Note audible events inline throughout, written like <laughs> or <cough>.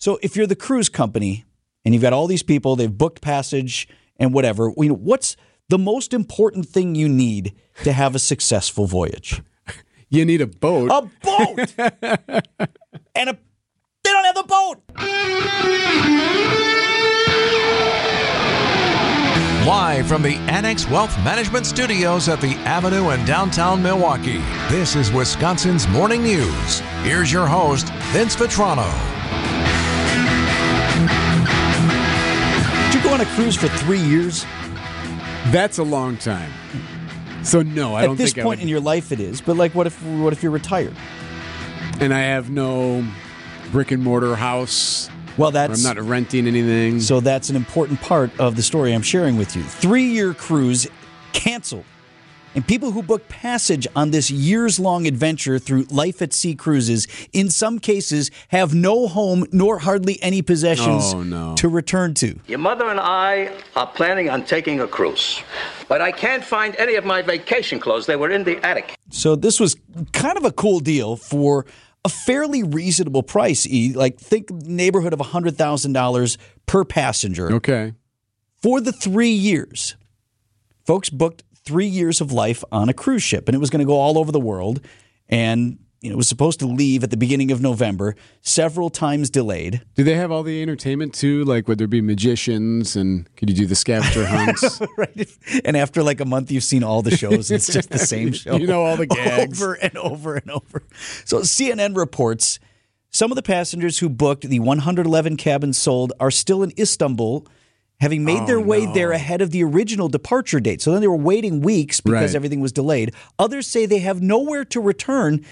So if you're the cruise company and you've got all these people, they've booked passage and whatever, you know, what's the most important thing you need to have a successful voyage? <laughs> You need a boat. A boat. <laughs> and a they don't have the boat. Live from the Annex Wealth Management Studios at the Avenue in downtown Milwaukee, this is Wisconsin's Morning News. Here's your host, Vince Vitrano. On a cruise for three years? That's a long time. So no, I At don't At this point I in your life, it is. But like, what if what if you're retired? and I have no brick and mortar house. Well, that's I'm not renting anything. So that's an important part of the story I'm sharing with you. Three year cruise canceled. And people who book passage on this years long adventure through Life at Sea cruises, in some cases, have no home nor hardly any possessions Oh, no. to return to. Your mother and I are planning on taking a cruise. But I can't find any of my vacation clothes. They were in the attic. So this was kind of a cool deal for a fairly reasonable price. E like think neighborhood of hundred thousand dollars per passenger. okay. for the three years. Folks booked three years of life on a cruise ship, and it was going to go all over the world. And you know, it was supposed to leave at the beginning of November, several times delayed. Do they have all the entertainment too? Like, would there be magicians and could you do the scavenger <laughs> hunts? Right. And after like a month, you've seen all the shows. It's just the <laughs> same show. You know all the gags. Over and over and over. So CNN reports some of the passengers who booked the 111 cabins sold are still in Istanbul, having made oh, their way there ahead of the original departure date. So then they were waiting weeks because Right. everything was delayed. Others say they have nowhere to return.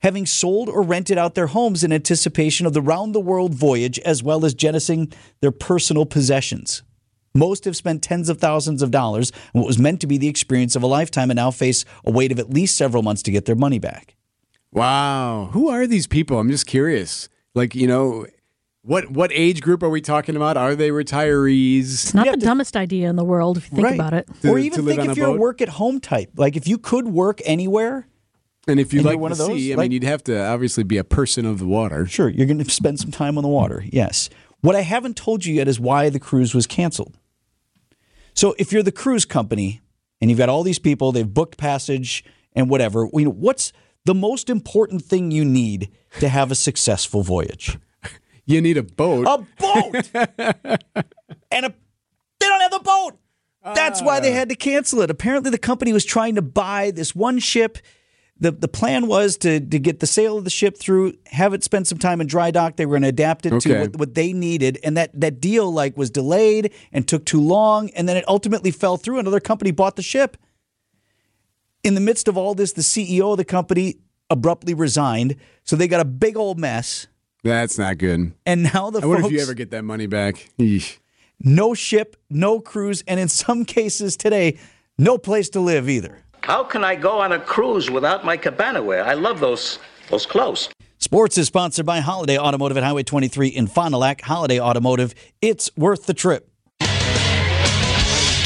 Having sold or rented out their homes in anticipation of the round the world voyage, as well as jettisoning their personal possessions. Most have spent tens of thousands of dollars on what was meant to be the experience of a lifetime and now face a wait of at least several months to get their money back. wow. Who are these people? I'm just curious. Like, you know, what what age group are we talking about? Are they retirees? It's not Yeah, the to- dumbest idea in the world if you think about it. To- or to even live think if a you're a work at home type. Like if you could work anywhere, And if you like one the of those, sea, I like- mean, you'd have to obviously be a person of the water. sure, you're going to spend some time on the water. Yes. What I haven't told you yet is why the cruise was canceled. So if you're the cruise company and you've got all these people, they've booked passage and whatever, you know, what's the most important thing you need to have a successful voyage? You need a boat. A boat. <laughs> and a they don't have the boat. That's why they ah. had to cancel it. Apparently the company was trying to buy this one ship. The the plan was to to get the sale of the ship through, have it spend some time in dry dock. They were going to adapt it to what, what they needed, and that that deal like was delayed and took too long, and then it ultimately fell through. Another company bought the ship. In the midst of all this, the CEO of the company abruptly resigned, so they got a big old mess. That's not good. And now the I wonder folks, if you ever get that money back. Eesh. no ship, no cruise, and in some cases today, no place to live either. How can I go on a cruise without my cabana wear? I love those those clothes. Sports is sponsored by Holiday Automotive at Highway 23 in Fond du Lac. Holiday Automotive, it's worth the trip.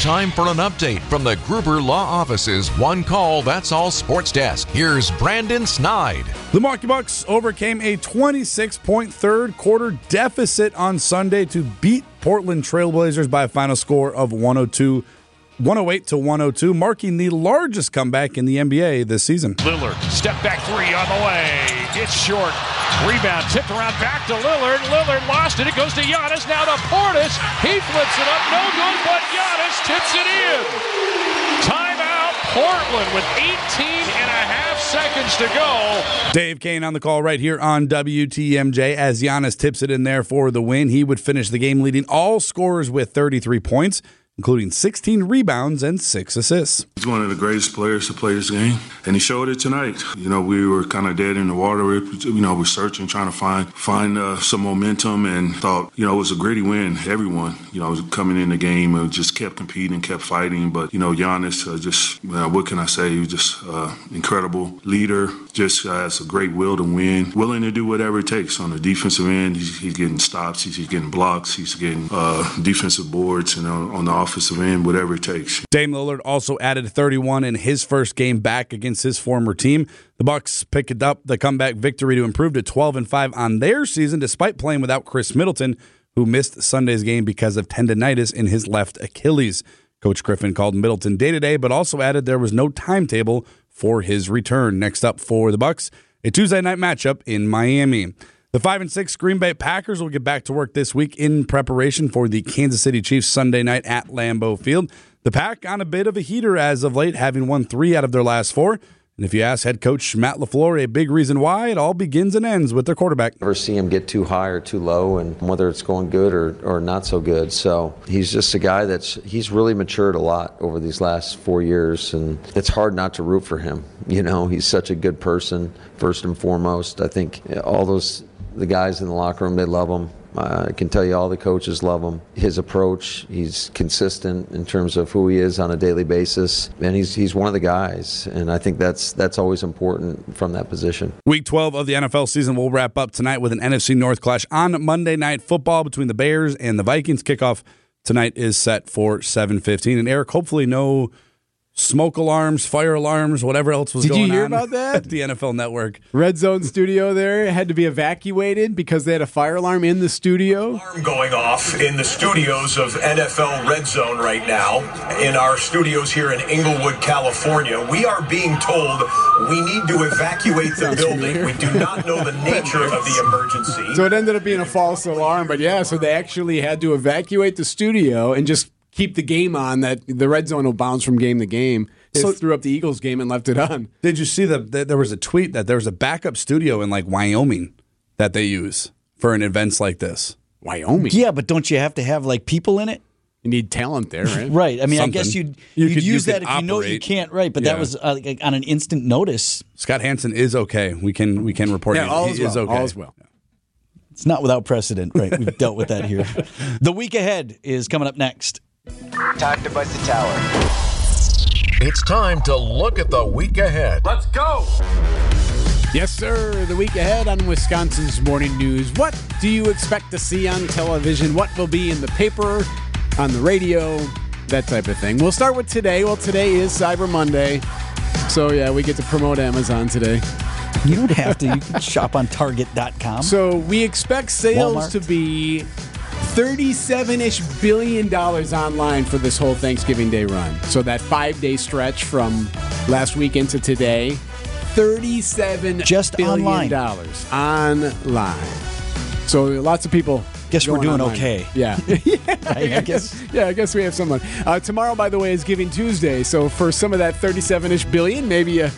Time for an update from the Gruber Law Office's One Call That's All Sports Desk. Here's Brandon Snide. The Milwaukee Bucks overcame a 26 point third quarter deficit on Sunday to beat Portland Trailblazers by a final score of 102 108 to 102, marking the largest comeback in the NBA this season. Lillard, step back three on the way. It's short. Rebound tipped around back to Lillard. Lillard lost it. It goes to Giannis. Now to Portis. He flips it up. No good, but Giannis tips it in. Timeout Portland with 18 and a half seconds to go. Dave Koehn on the call right here on WTMJ as Giannis tips it in there for the win. He would finish the game leading all scorers with 33 points, including 16 rebounds and six assists. He's one of the greatest players to play this game, and he showed it tonight. You know, we were kind of dead in the water. We- You know, we're searching, trying to find find uh, some momentum, and thought, you know, it was a gritty win. Everyone, you know, was coming in the game and just kept competing, kept fighting. But you know, Giannis, uh, just uh, what can I say? He was just uh, incredible leader. Just uh, has a great will to win, willing to do whatever it takes on the defensive end. He's, he's getting stops, he's, he's getting blocks, he's getting uh, defensive boards, and on, on the offensive end, whatever it takes. Dame Lillard also added 31 in his first game back against his former team. The Bucks picked up the comeback victory to improve to 12 and 5 on their season despite playing without Khris Middleton, who missed Sunday's game because of tendonitis in his left Achilles. Coach Griffin called Middleton day to day, but also added there was no timetable for his return. Next up for the Bucks, a Tuesday night matchup in Miami. The five and six Green Bay Packers will get back to work this week in preparation for the Kansas City Chiefs Sunday night at Lambeau Field. The Pack on a bit of a heater as of late, having won three out of their last four. And if you ask head coach Matt LaFleur a big reason why, it all begins and ends with their quarterback. Never see him get too high or too low, and whether it's going good or, or not so good. So he's just a guy that's he's really matured a lot over these last four years, and it's hard not to root for him. You know, he's such a good person, first and foremost. I think all those the guys in the locker room they love him. I can tell you all the coaches love him. His approach, he's consistent in terms of who he is on a daily basis, and he's he's one of the guys. And I think that's that's always important from that position. Week 12 of the NFL season will wrap up tonight with an NFC North clash on Monday Night Football between the Bears and the Vikings. Kickoff tonight is set for 7:15. And Eric, hopefully no smoke alarms, fire alarms, whatever else was Did going on. you hear about that? at the NFL Network. Red Zone studio there had to be evacuated because they had a fire alarm in the studio. Alarm going off in the studios of NFL Red Zone right now, in our studios here in Inglewood, California. We are being told we need to evacuate the building. We do not know the <laughs> nature of the emergency. So it ended up being a false alarm, but yeah, so they actually had to evacuate the studio and just keep the game on that the red zone will bounce from game to game. They So- threw up the Eagles game and left it on. Did you see that that there was a tweet that there was a backup studio in like Wyoming that they use for an events like this? Wyoming. Yeah, but don't you have to have like people in it? You need talent there, right? <laughs> Right. I mean, Something. I guess you'd, You you'd could- you use could that if you know you can't. Right. But Yeah. that was uh, like on an instant notice. Scott Hansen is okay. We can we can report Yeah, he, all he is is well. okay. All is well. It's not without precedent, right? We've dealt with that here. <laughs> The week ahead is coming up next. Time to bust the tower. It's time to look at the week ahead. Let's go. Yes, sir. The week ahead on Wisconsin's Morning News. What do you expect to see on television? What will be in the paper, on the radio, that type of thing? We'll start with today. Well, today is Cyber Monday. So, yeah, we get to promote Amazon today. You don't have to. You can shop on Target.com. So, we expect sales Walmart. to be 37 ish billion dollars online for this whole Thanksgiving Day run. So, that five day stretch from last week into today. Thirty-seven Just billion online. dollars online. So lots of people. Guess we're doing online. okay. Yeah. <laughs> yeah, I guess. yeah, I guess we have someone. Uh, tomorrow, by the way, is Giving Tuesday. So for some of that 37-ish billion, maybe you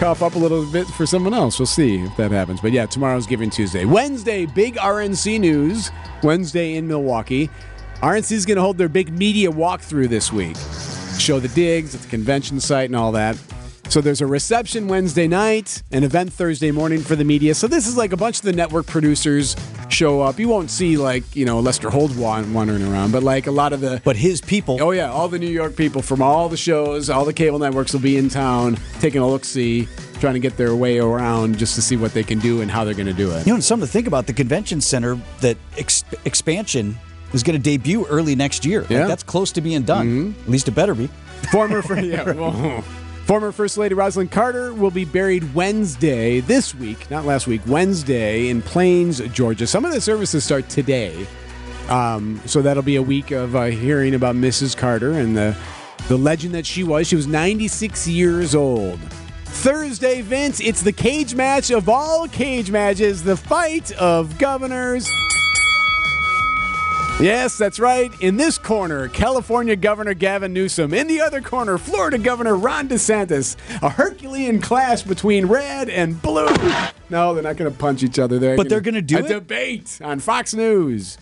cough up a little bit for someone else. We'll see if that happens. But yeah, tomorrow's Giving Tuesday. Wednesday, big RNC news. Wednesday in Milwaukee. RNC is going to hold their big media walkthrough this week. Show the digs at the convention site and all that. So there's a reception Wednesday night, an event Thursday morning for the media. So this is like a bunch of the network producers show up. You won't see like you know Lester Holt wandering around, but like a lot of the But his people. oh yeah, all the New York people from all the shows, all the cable networks will be in town taking a look see, trying to get their way around just to see what they can do and how they're going to do it. You know, something to think about the convention center that ex- expansion is going to debut early next year. Like, Yeah. that's close to being done. Mm-hmm. At least it better be. Former fir- yeah, <laughs> well, former First Lady Rosalynn Carter will be buried Wednesday this week, not last week, Wednesday in Plains, Georgia. Some of the services start today, um, so that'll be a week of uh, hearing about Mrs. Carter and the the legend that she was. She was 96 years old. Thursday, Vince, it's the cage match of all cage matches, the fight of governors. Yes, that's right. In this corner, California Governor Gavin Newsom. In the other corner, Florida Governor Ron DeSantis. A Herculean clash between red and blue. No, they're not going to punch each other. They're But they're gonna do a it? debate on Fox News.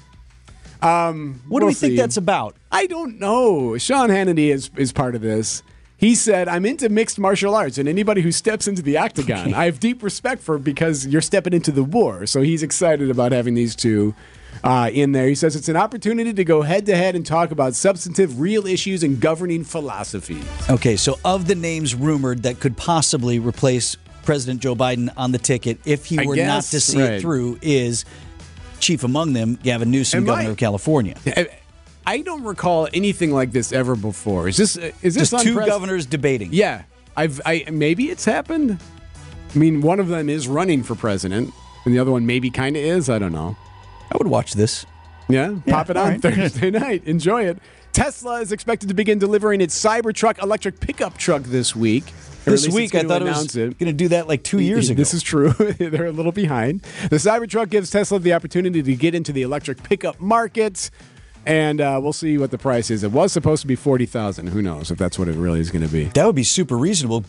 Um, What do we'll we think that's about? I don't know. Sean Hannity is is part of this. He said, "I'm into mixed martial arts, and anybody who steps into the octagon, I have deep respect for because you're stepping into the war." So he's excited about having these two uh, in there. He says it's an opportunity to go head to head and talk about substantive, real issues and governing philosophies. Okay, so of the names rumored that could possibly replace President Joe Biden on the ticket if he I were not to see right. it through is chief among them Gavin Newsom, governor of California. I don't recall anything like this ever before. Is this uh, is this Just two governors debating. Yeah, I've I maybe it's happened. I mean, one of them is running for president, and the other one maybe kind of is. I don't know. I would watch this. Yeah, pop it on right. Thursday <laughs> night. Enjoy it. Tesla is expected to begin delivering its Cybertruck electric pickup truck this week. This week, I thought it was it. going to do that like two years ago. This is true. <laughs> They're a little behind. The Cybertruck gives Tesla the opportunity to get into the electric pickup market, and uh, we'll see what the price is. It was supposed to be forty thousand. Who knows if that's what it really is going to be? that would be super reasonable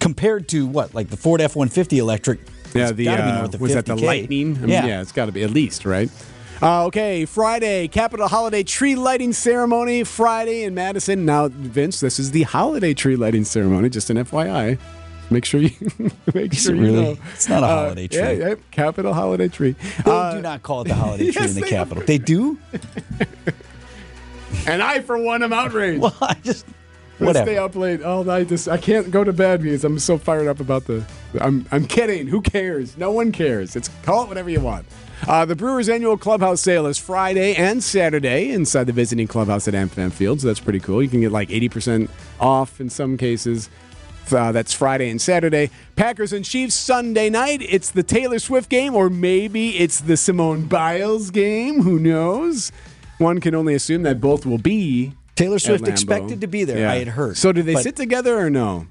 compared to what, like the Ford F one fifty electric. Yeah, the uh, was that the lightning? I mean, yeah. yeah, it's got to be at least right. Uh, okay, Friday, Capitol Holiday Tree Lighting Ceremony. Friday in Madison. Now, Vince, this is the holiday tree lighting ceremony. Just an FYI. Make sure you <laughs> make Is sure it you really? know. It's not a Uh, holiday tree. Yeah, yeah, Capitol Holiday Tree. They Uh, do not call it the holiday <laughs> tree yes, in the they Capitol. They do. <laughs> and I, for one, am outraged. Well, I just whatever. stay up late all night. This I can't go to bed because I'm so fired up about the. I'm I'm kidding. Who cares? No one cares. It's call it whatever you want. Uh, the Brewers' annual clubhouse sale is Friday and Saturday inside the visiting clubhouse at AmFam Field. So that's pretty cool. You can get like 80% off in some cases. Uh, that's Friday and Saturday. Packers and Chiefs Sunday night. It's the Taylor Swift game, or maybe it's the Simone Biles game. Who knows? One can only assume that both will be. Taylor Swift Lambeau. expected to be there. Yeah. I had heard. So do they But- sit together or no?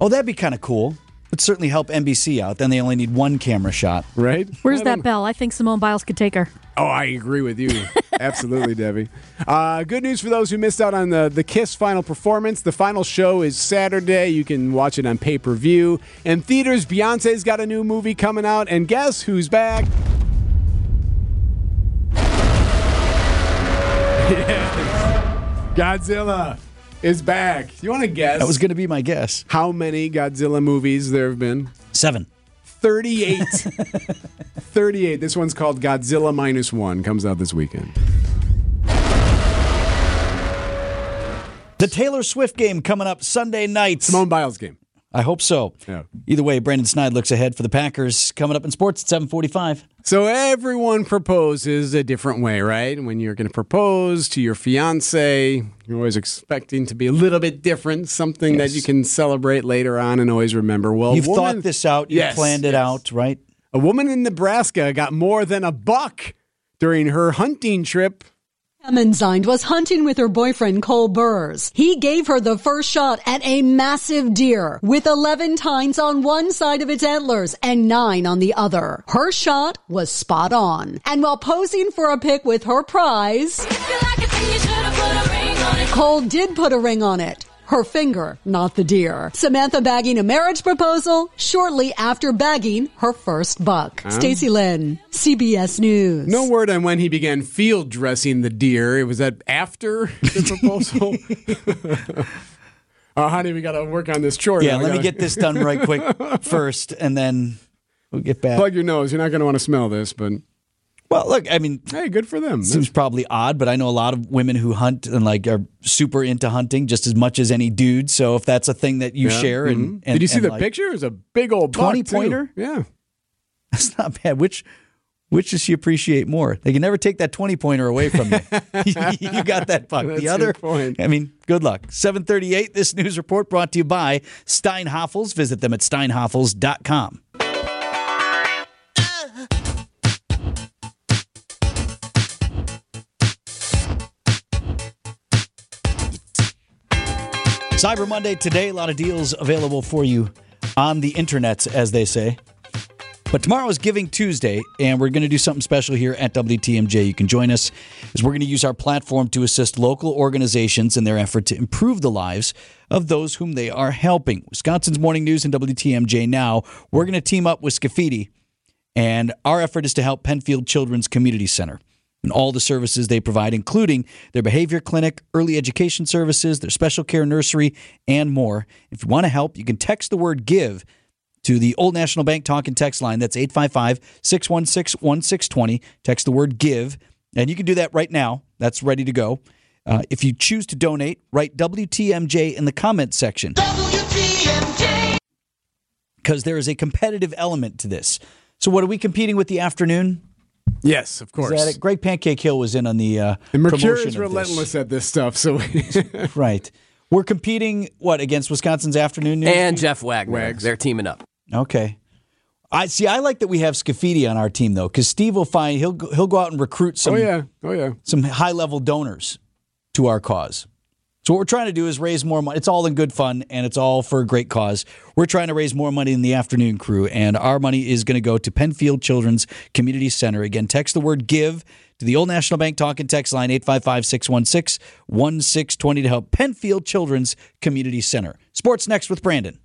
Oh, that'd be kind of cool. It'd certainly help NBC out. Then they only need one camera shot. Right? Where's that don't- bell? I think Simone Biles could take her. Oh, I agree with you. <laughs> Absolutely, Debbie. Uh, good news for those who missed out on the, the Kiss final performance. The final show is Saturday. You can watch it on pay per view. And theaters, Beyonce's got a new movie coming out. And guess who's back? <laughs> Yes. Godzilla is back. You want to guess That was going to be my guess. how many Godzilla movies there have been? Seven. 38. <laughs> 38. This one's called Godzilla Minus One. Comes out this weekend. The Taylor Swift game coming up Sunday night. Simone Biles game. I hope so. Yeah. Either way, Brandon Snide looks ahead for the Packers coming up in sports at 745. So everyone proposes a different way, right? When you're going to propose to your fiance, you're always expecting to be a little bit different, something that you can celebrate later on and always remember. Well, You've woman- thought this out. You've Yes, planned it yes. out, right? A woman in Nebraska got more than a buck during her hunting trip Emmenzine was hunting with her boyfriend Cole Burrs. He gave her the first shot at a massive deer with 11 tines on one side of its antlers and 9 on the other. Her shot was spot on. And while posing for a pic with her prize, Cole did put a ring on it. Her finger, not the deer. Samantha bagging a marriage proposal shortly after bagging her first buck. Stacy Lynn, CBS News. No word on when he began field dressing the deer. It was that after the <laughs> proposal. Oh, <laughs> honey, we got to work on this chore. Yeah, now. Let me gotta- get this done right quick <laughs> first, and then we'll get back. Plug your nose. You're not going to want to smell this, but Well, look, I mean, hey, good for them. seems probably odd, but I know a lot of women who hunt and like are super into hunting just as much as any dude. So if that's a thing that you Yeah, share, and, mhm. and did you see the like- picture? It was a big old buck, 20 too. pointer? Yeah. That's not bad. Which which does she appreciate more? They can never take that twenty pointer away from <laughs> you. you got that <laughs> buck. That's the other point. I mean, good luck. Seven thirty eight. This news report brought to you by Steinhafels. Visit them at steinhafels.com. Cyber Monday today. A lot of deals available for you on the internets, as they say. But tomorrow is Giving Tuesday, and we're going to do something special here at WTMJ. You can join us as we're going to use our platform to assist local organizations in their effort to improve the lives of those whom they are helping. Wisconsin's Morning News and WTMJ Now, we're going to team up with Scaffidi, and our effort is to help Penfield Children's Community Center and all the services they provide, including their behavior clinic, early education services, their special care nursery, and more. If you want to help, you can text the word GIVE to the Old National Bank talk and text line. That's 855 616 1620. Text the word GIVE, and you can do that right now. That's ready to go. Uh, if you choose to donate, write WTMJ in the comments section. Because there is a competitive element to this. So, what are we competing with the afternoon? Yes, of course. Is that it? Greg Pancake Hill was in on the uh, and Mercure promotion is of this. relentless at this stuff. So <laughs> <laughs> right. We're competing what against Wisconsin's afternoon news And Jeff Wagner. Wags. They're teaming up. Okay. I see. I like that we have Scaffidi on our team though, because Steve will find he'll go- he'll go out and recruit some oh yeah, oh yeah. some high level donors to our cause. So what we're trying to do is raise more money. It's all in good fun and it's all for a great cause. We're trying to raise more money in the afternoon crew, and our money is going to go to Penfield Children's Community Center. Again, text the word give to the Old National Bank talk and text line 855-616-1620 to help Penfield Children's Community Center. Sports next with Brandon.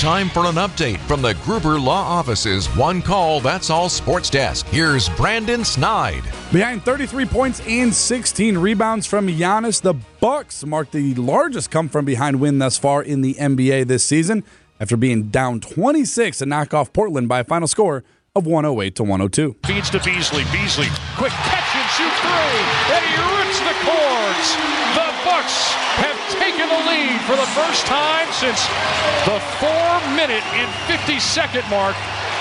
Time for an update from the Gruber Law Office's One Call That's All Sports Desk. Here's Brandon Snide. Behind 33 points and 16 rebounds from Giannis, the Bucks marked the largest come from behind win thus far in the NBA this season after being down 26 to knock off Portland by a final score of 108 to 102. Feeds to Beasley. Beasley, quick catch and shoot through, and he rips the cords. The Bucks have taken the lead for the first time since the four-minute and 50-second mark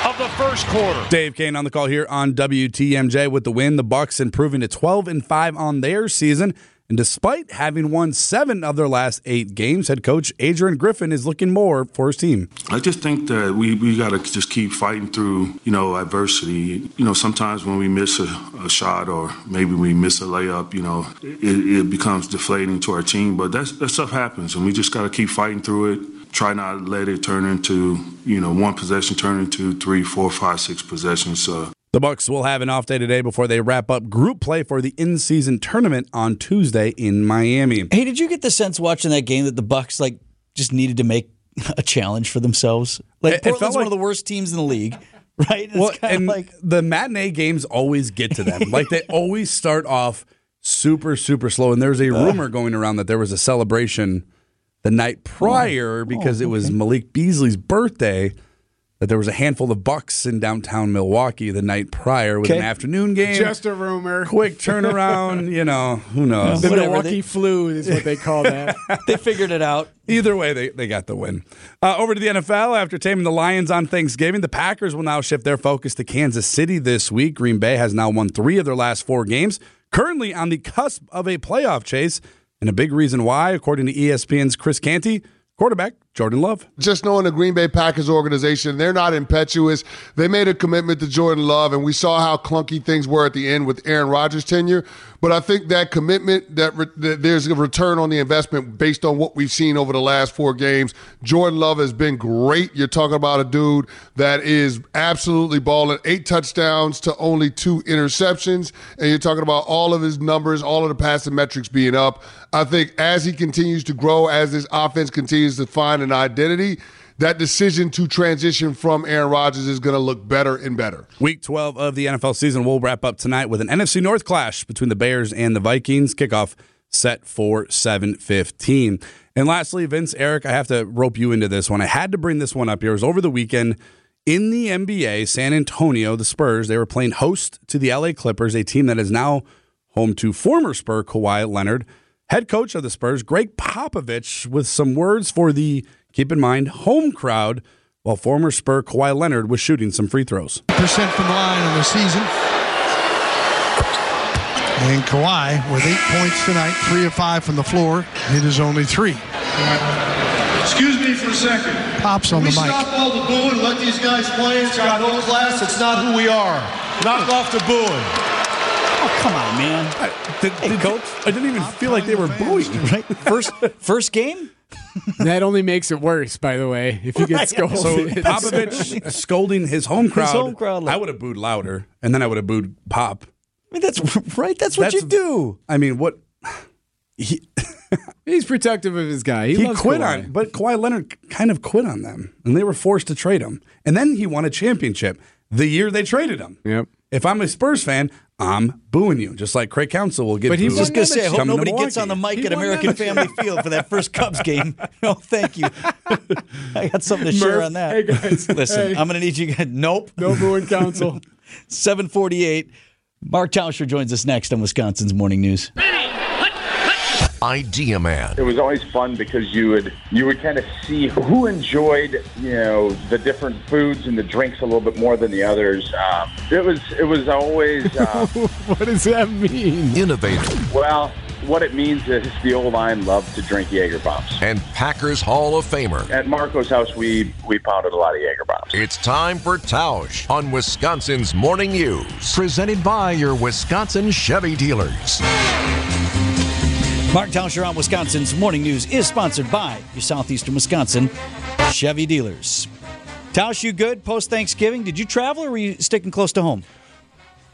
of the first quarter. Dave Koehn on the call here on WTMJ with the win. The Bucks improving to 12 and 5 on their season. And despite having won seven of their last eight games, head coach Adrian Griffin is looking more for his team. I just think that we, we got to just keep fighting through, you know, adversity. You know, sometimes when we miss a, a shot or maybe we miss a layup, you know, it, it becomes deflating to our team. But that's, that stuff happens, and we just got to keep fighting through it. Try not to let it turn into, you know, one possession turn into three, four, five, six possessions. Uh, The Bucks will have an off day today before they wrap up group play for the in-season tournament on Tuesday in Miami. Hey, did you get the sense watching that game that the Bucks like just needed to make a challenge for themselves? Like It- it felt Portland's one of the worst teams in the league, <laughs> right? It's Well, and like the matinee games always get to them. like they always start off super, super slow. And there's a rumor going around that there was a celebration the night oh prior because oh, it was Malik Beasley's birthday. That there was a handful of bucks in downtown Milwaukee the night prior with an afternoon game. Just a rumor. quick turnaround. you know, who knows? The Whatever, Milwaukee they- flu is what they call that. <laughs> they figured it out. Either way, they, they got the win. Uh, over to the NFL. After taming the Lions on Thanksgiving, the Packers will now shift their focus to Kansas City this week. Green Bay has now won three of their last four games, currently on the cusp of a playoff chase. And a big reason why, according to ESPN's Chris Canty, quarterback Jordan Love. just knowing the Green Bay Packers organization, they're not impetuous. They made a commitment to Jordan Love, and we saw how clunky things were at the end with Aaron Rodgers' tenure. But I think that commitment, that, re- that there's a return on the investment based on what we've seen over the last four games. Jordan Love has been great. You're talking about a dude that is absolutely balling. Eight touchdowns to only two interceptions, and you're talking about all of his numbers, all of the passing metrics being up. I think as he continues to grow, as this offense continues to find an identity, that decision to transition from Aaron Rodgers is going to look better and better. Week 12 of the NFL season will wrap up tonight with an NFC North clash between the Bears and the Vikings. Kickoff set for 7:15. And lastly, Vince, Eric, I have to rope you into this one. I had to bring this one up here. It was over the weekend in the NBA, San Antonio, the Spurs, they were playing host to the LA Clippers, a team that is now home to former Spur Kawhi Leonard. Head coach of the Spurs, Gregg Popovich, with some words for the, keep in mind, home crowd, while former Spur Kawhi Leonard was shooting some free throws. percent from the line on the season. And Kawhi with eight points tonight, three of five from the floor, hit his only three. Excuse me for a second. Pops on we the mic. stop all the booing let these guys play. It's got no class. It's not who we are. Knock off the booing. Oh, come on, man. hey, coach. I didn't even feel like they were booing. Right? First first game? that only makes it worse, by the way, if you get Right. scolded. So <laughs> Popovich scolding his home crowd. home crowd, like- I would have booed louder, and then I would have booed Pop. I mean, that's right. That's what you do. I mean, what He, he's protective of his guy. He, he, loves quit Kawhi. on, but Kawhi Leonard kind of quit on them, and they were forced to trade him. And then he won a championship the year they traded him. Yep. If I'm a Spurs fan, I'm booing you, just like Craig Counsell will get. But he booed won Just gonna say, I hope nobody gets on the mic He at American Family <laughs> Field for that first Cubs game. <laughs> No, thank you. <laughs> I got something to share on that. hey, guys, Listen, hey. I'm gonna need you guys. Nope. No booing Counsell. 748. Mark Tauscher joins us next on Wisconsin's Morning News. Idea Man. It was always fun because you would you would kind of see who enjoyed you know the different foods and the drinks a little bit more than the others. Um, it was it was always <laughs> uh, what does that mean? Innovative. well. What it means is the old line loved to drink Jaeger bombs. And Packers Hall of Famer. At Marco's house, we we pounded a lot of Jaeger bombs. It's time for Tausch on Wisconsin's Morning News. Presented by your Wisconsin Chevy dealers. Mark Tauscher on Wisconsin's Morning News is sponsored by your Southeastern Wisconsin Chevy dealers. Tausch, you good post Thanksgiving? Did you travel or were you sticking close to home?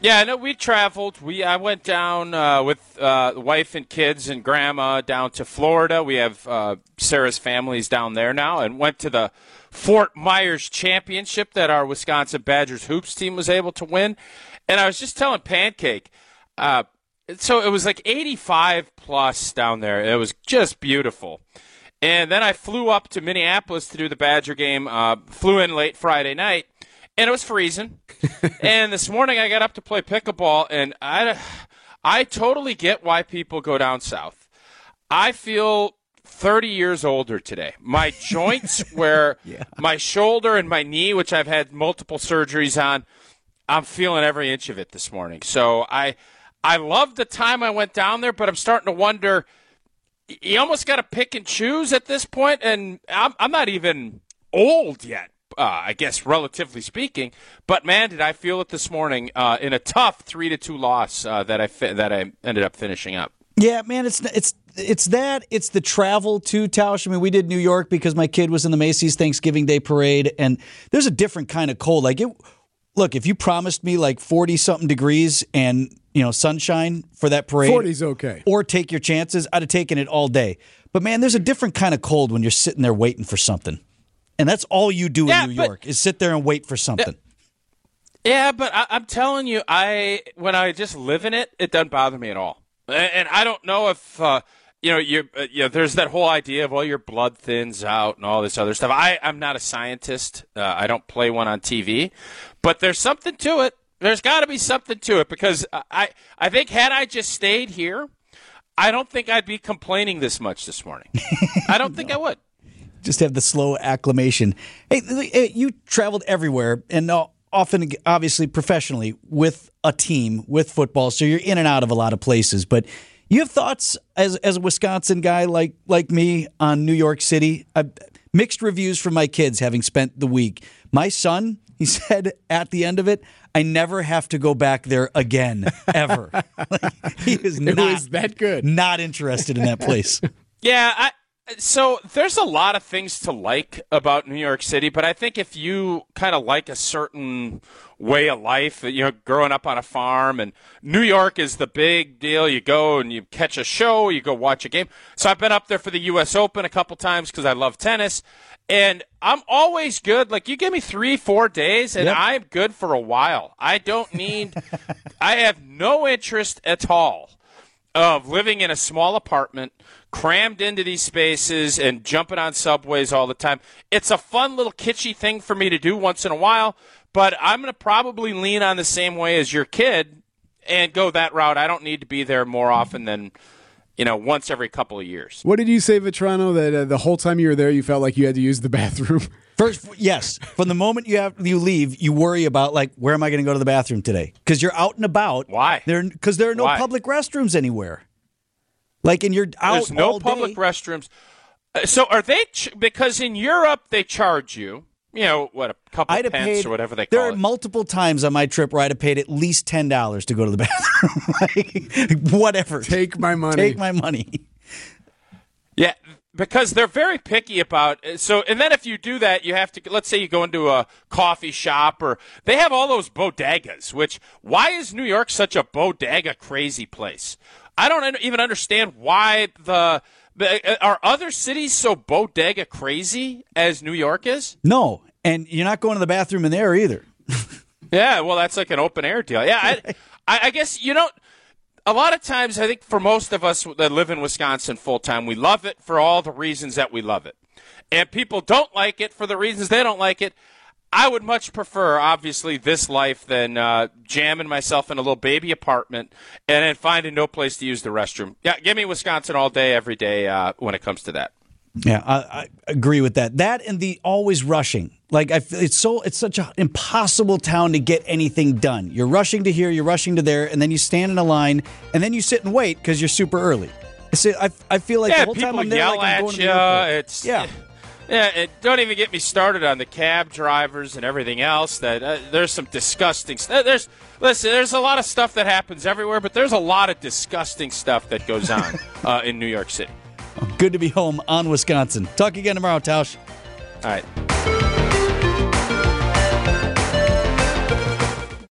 Yeah, no, we traveled. We I went down uh, with uh, wife and kids and grandma down to Florida. We have uh, Sarah's family's down there now, and went to the Fort Myers Championship that our Wisconsin Badgers hoops team was able to win. And I was just telling Pancake, uh, so it was like 85 plus down there. It was just beautiful. And then I flew up to Minneapolis to do the Badger game. Uh, flew in late Friday night and it was freezing. <laughs> and this morning I got up to play pickleball, and I, I totally get why people go down south. I feel 30 years older today. My <laughs> joints, where yeah. my shoulder and my knee, which I've had multiple surgeries on, I'm feeling every inch of it this morning. So I, I love the time I went down there, but I'm starting to wonder. You almost got to pick and choose at this point, and I'm, I'm not even old yet uh, I guess relatively speaking. But man, did I feel it this morning uh, in a tough three to two loss uh, that I fi- that I ended up finishing up. Yeah, man, it's it's it's that it's the travel to Tausch. I mean, we did New York because my kid was in the Macy's Thanksgiving Day parade, and there's a different kind of cold. Like it, look, if you promised me like forty something degrees and you know sunshine for that parade, forty's okay, or take your chances, I'd have taken it all day. But man, there's a different kind of cold when you're sitting there waiting for something. And that's all you do yeah, in New but, York is sit there and wait for something. Yeah, but I, am telling you, I when I just live in it, it doesn't bother me at all. And, and I don't know if uh, you know you uh, you know there's that whole idea of well your blood thins out and all this other stuff. I I'm not a scientist. Uh, I don't play one on TV, but there's something to it. There's got to be something to it because I I think had I just stayed here, I don't think I'd be complaining this much this morning. <laughs> I don't no. think I would just have the slow acclimation. Hey, you traveled everywhere and uh, often, obviously, professionally with a team with football, so you're in and out of a lot of places. But you have thoughts as as a Wisconsin guy like like me on New York City. I, mixed reviews from my kids having spent the week. My son, he <laughs> said at the end of it, I never have to go back there again, ever. <laughs> like, he is it not was that good. Not interested in that place. yeah, I, so there's a lot of things to like about New York City, but I think if you kind of like a certain way of life, you know, growing up on a farm and New York is the big deal. You go and you catch a show, you go watch a game. So I've been up there for the US Open a couple times because I love tennis. And I'm always good. Like you give me three, four days, and yep. I'm good for a while. I don't need. <laughs> I have no interest at all of living in a small apartment crammed into these spaces and jumping on subways all the time. It's a fun little kitschy thing for me to do once in a while, but I'm going to probably lean on the same way as your kid and go that route. I don't need to be there more often than you know once every couple of years. What did you say, Vitrano? That uh, the whole time you were there, you felt like you had to use the bathroom. <laughs> First, yes. From the moment you have you leave, you worry about like where am I going to go to the bathroom today? Because you're out and about. Why? There because there are no Why? public restrooms anywhere. Like, and you're out. There's no public day. restrooms. Uh, so are they? Ch- because in Europe they charge you. You know what? A couple I'd pence paid, or whatever they call there it. There are multiple times on my trip where I'd have paid at least ten dollars to go to the <laughs> bathroom. like, whatever. Take my money. Take my money. Yeah, because they're very picky about uh, so and then if you do that you have to let's say you go into a coffee shop or they have all those bodegas which why is new york such a bodega crazy place I don't even understand why the uh, are other cities so bodega crazy as New York is? No, and you're not going to the bathroom in there either. <laughs> yeah, well, that's like an open air deal. Yeah, <laughs> I, I guess you don't. A lot of times, I think for most of us that live in Wisconsin full time, we love it for all the reasons that we love it, and people don't like it for the reasons they don't like it. I would much prefer, obviously, this life than uh, jamming myself in a little baby apartment and then finding no place to use the restroom. Yeah, give me Wisconsin all day, every day uh, when it comes to that. Yeah, I, I, agree with that. That and the always rushing. Like I it's so it's such an impossible town to get anything done. You're rushing to here, you're rushing to there, and then you stand in a line, and then you sit and wait because you're super early. I, I feel like yeah, the whole people time I'm there, yell like I'm at going to you. the. It's yeah. <laughs> Yeah, it, don't even get me started on the cab drivers and everything else. That uh, there's some disgusting. St- there's listen, there's a lot of stuff that happens everywhere, but there's a lot of disgusting stuff that goes on <laughs> uh, in New York City. Good to be home on Wisconsin. Talk again tomorrow, Tausch. All right.